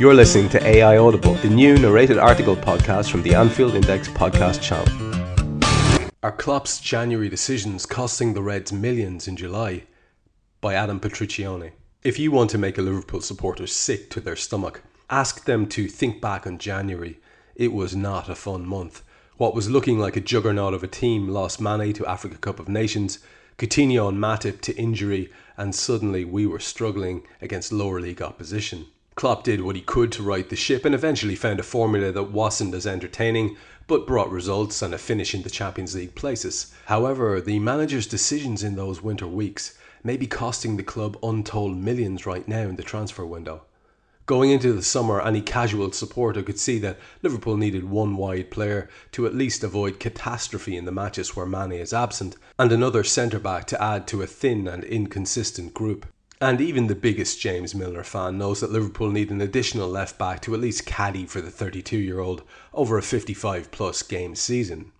You're listening to AI Audible, the new narrated article podcast from the Anfield Index podcast channel. Are Klopp's January decisions costing the Reds millions in July? By Adam Patricione. If you want to make a Liverpool supporter sick to their stomach, ask them to think back on January. It was not a fun month. What was looking like a juggernaut of a team lost Mane to Africa Cup of Nations, Coutinho and Matip to injury, and suddenly we were struggling against lower league opposition. Klopp did what he could to right the ship and eventually found a formula that wasn't as entertaining but brought results and a finish in the Champions League places. However, the manager's decisions in those winter weeks may be costing the club untold millions right now in the transfer window. Going into the summer, any casual supporter could see that Liverpool needed one wide player to at least avoid catastrophe in the matches where Mane is absent, and another centre back to add to a thin and inconsistent group. And even the biggest James Milner fan knows that Liverpool need an additional left back to at least caddy for the 32 year old over a 55 plus game season.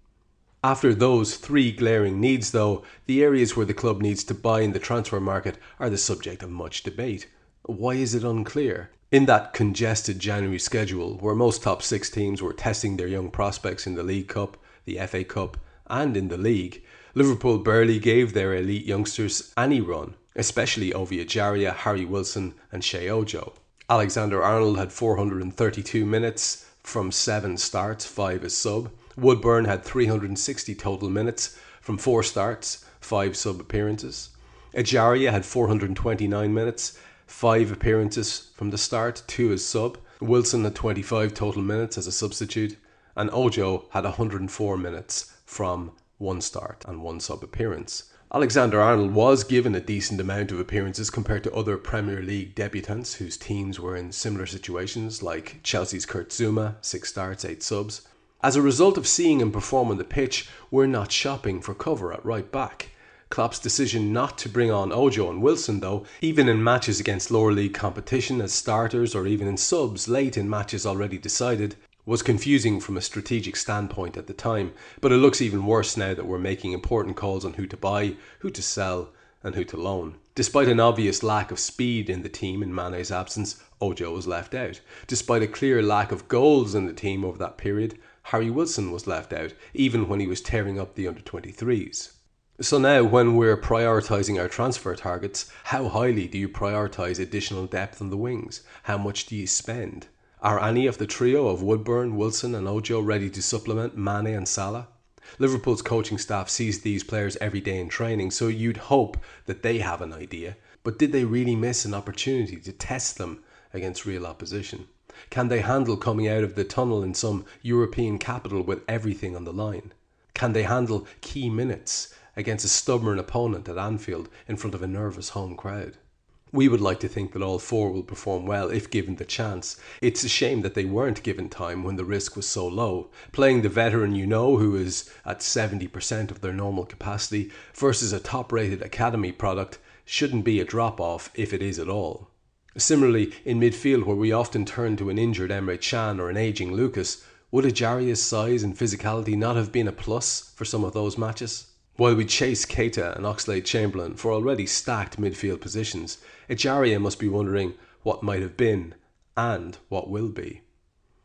After those three glaring needs, though, the areas where the club needs to buy in the transfer market are the subject of much debate. Why is it unclear? In that congested January schedule, where most top six teams were testing their young prospects in the League Cup, the FA Cup, and in the League, Liverpool barely gave their elite youngsters any run especially Ovie Ejaria, Harry Wilson, and Sheyi Ojo. Alexander Arnold had 432 minutes from seven starts, five as sub. Woodburn had 360 total minutes from four starts, five sub appearances. Ejaria had 429 minutes, five appearances from the start, two as sub. Wilson had 25 total minutes as a substitute, and Ojo had 104 minutes from one start and one sub appearance. Alexander Arnold was given a decent amount of appearances compared to other Premier League debutants whose teams were in similar situations, like Chelsea's Kurt Zouma, six starts, eight subs. As a result of seeing him perform on the pitch, we're not shopping for cover at right back. Klopp's decision not to bring on Ojo and Wilson, though, even in matches against lower league competition as starters or even in subs late in matches already decided, was confusing from a strategic standpoint at the time, but it looks even worse now that we're making important calls on who to buy, who to sell, and who to loan. Despite an obvious lack of speed in the team in Mane's absence, Ojo was left out. Despite a clear lack of goals in the team over that period, Harry Wilson was left out, even when he was tearing up the under 23s. So now, when we're prioritising our transfer targets, how highly do you prioritise additional depth on the wings? How much do you spend? Are any of the trio of Woodburn, Wilson, and Ojo ready to supplement Mane and Salah? Liverpool's coaching staff sees these players every day in training, so you'd hope that they have an idea. But did they really miss an opportunity to test them against real opposition? Can they handle coming out of the tunnel in some European capital with everything on the line? Can they handle key minutes against a stubborn opponent at Anfield in front of a nervous home crowd? We would like to think that all four will perform well if given the chance. It's a shame that they weren't given time when the risk was so low. Playing the veteran you know, who is at 70% of their normal capacity, versus a top rated academy product, shouldn't be a drop off if it is at all. Similarly, in midfield, where we often turn to an injured Emre Can or an aging Lucas, would Ejaria's size and physicality not have been a plus for some of those matches? While we chase Keita and Oxlade Chamberlain for already stacked midfield positions, Ejaria must be wondering what might have been and what will be.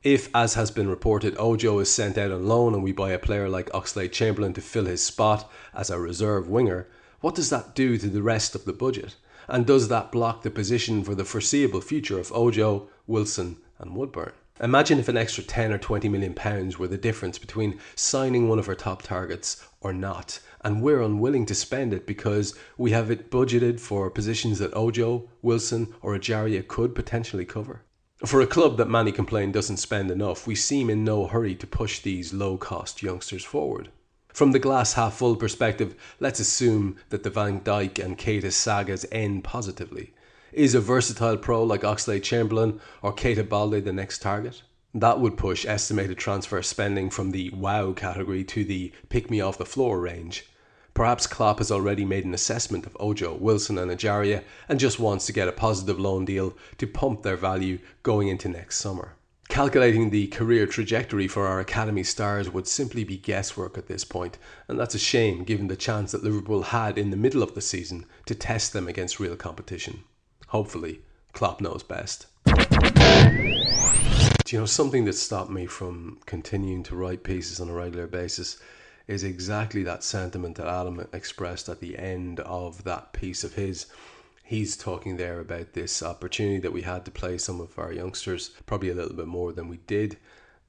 If, as has been reported, Ojo is sent out on loan and we buy a player like Oxlade Chamberlain to fill his spot as a reserve winger, what does that do to the rest of the budget? And does that block the position for the foreseeable future of Ojo, Wilson, and Woodburn? Imagine if an extra 10 or 20 million pounds were the difference between signing one of our top targets or not, and we're unwilling to spend it because we have it budgeted for positions that Ojo, Wilson, or Ejaria could potentially cover. For a club that many complain doesn't spend enough, we seem in no hurry to push these low cost youngsters forward. From the glass half full perspective, let's assume that the Van Dijk and Keita sagas end positively. Is a versatile pro like Oxlade Chamberlain or Keita Balde the next target? That would push estimated transfer spending from the wow category to the pick me off the floor range. Perhaps Klopp has already made an assessment of Ojo, Wilson, and Ejaria and just wants to get a positive loan deal to pump their value going into next summer. Calculating the career trajectory for our academy stars would simply be guesswork at this point, and that's a shame given the chance that Liverpool had in the middle of the season to test them against real competition. Hopefully, Klopp knows best. Do you know something that stopped me from continuing to write pieces on a regular basis is exactly that sentiment that Adam expressed at the end of that piece of his. He's talking there about this opportunity that we had to play some of our youngsters, probably a little bit more than we did.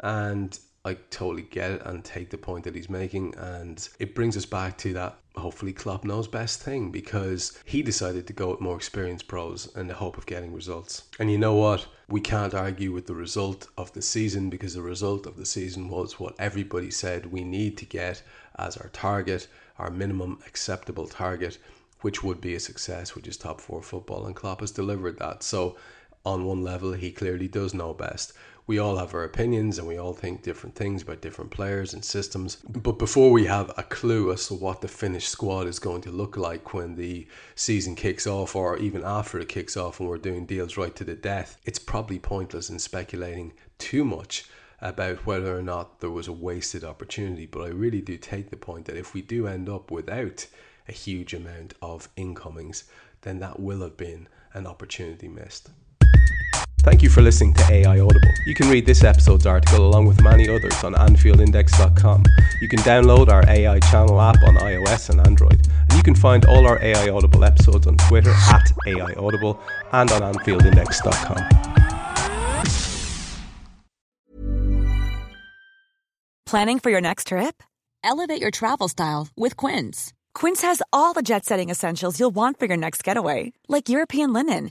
And I totally get it and take the point that he's making. And it brings us back to that hopefully Klopp knows best thing because he decided to go with more experienced pros in the hope of getting results. And you know what? We can't argue with the result of the season because the result of the season was what everybody said we need to get as our target, our minimum acceptable target, which would be a success, which is top four football. And Klopp has delivered that. So, on one level, he clearly does know best we all have our opinions and we all think different things about different players and systems. But before we have a clue as to what the finished squad is going to look like when the season kicks off, or even after it kicks off and we're doing deals right to the death, it's probably pointless in speculating too much about whether or not there was a wasted opportunity. But I really do take the point that if we do end up without a huge amount of incomings, then that will have been an opportunity missed. Thank you for listening to AI Audible. You can read this episode's article along with many others on AnfieldIndex.com. You can download our AI channel app on iOS and Android. And you can find all our AI Audible episodes on Twitter at AI Audible and on AnfieldIndex.com. Planning for your next trip? Elevate your travel style with Quince. Quince has all the jet setting essentials you'll want for your next getaway, like European linen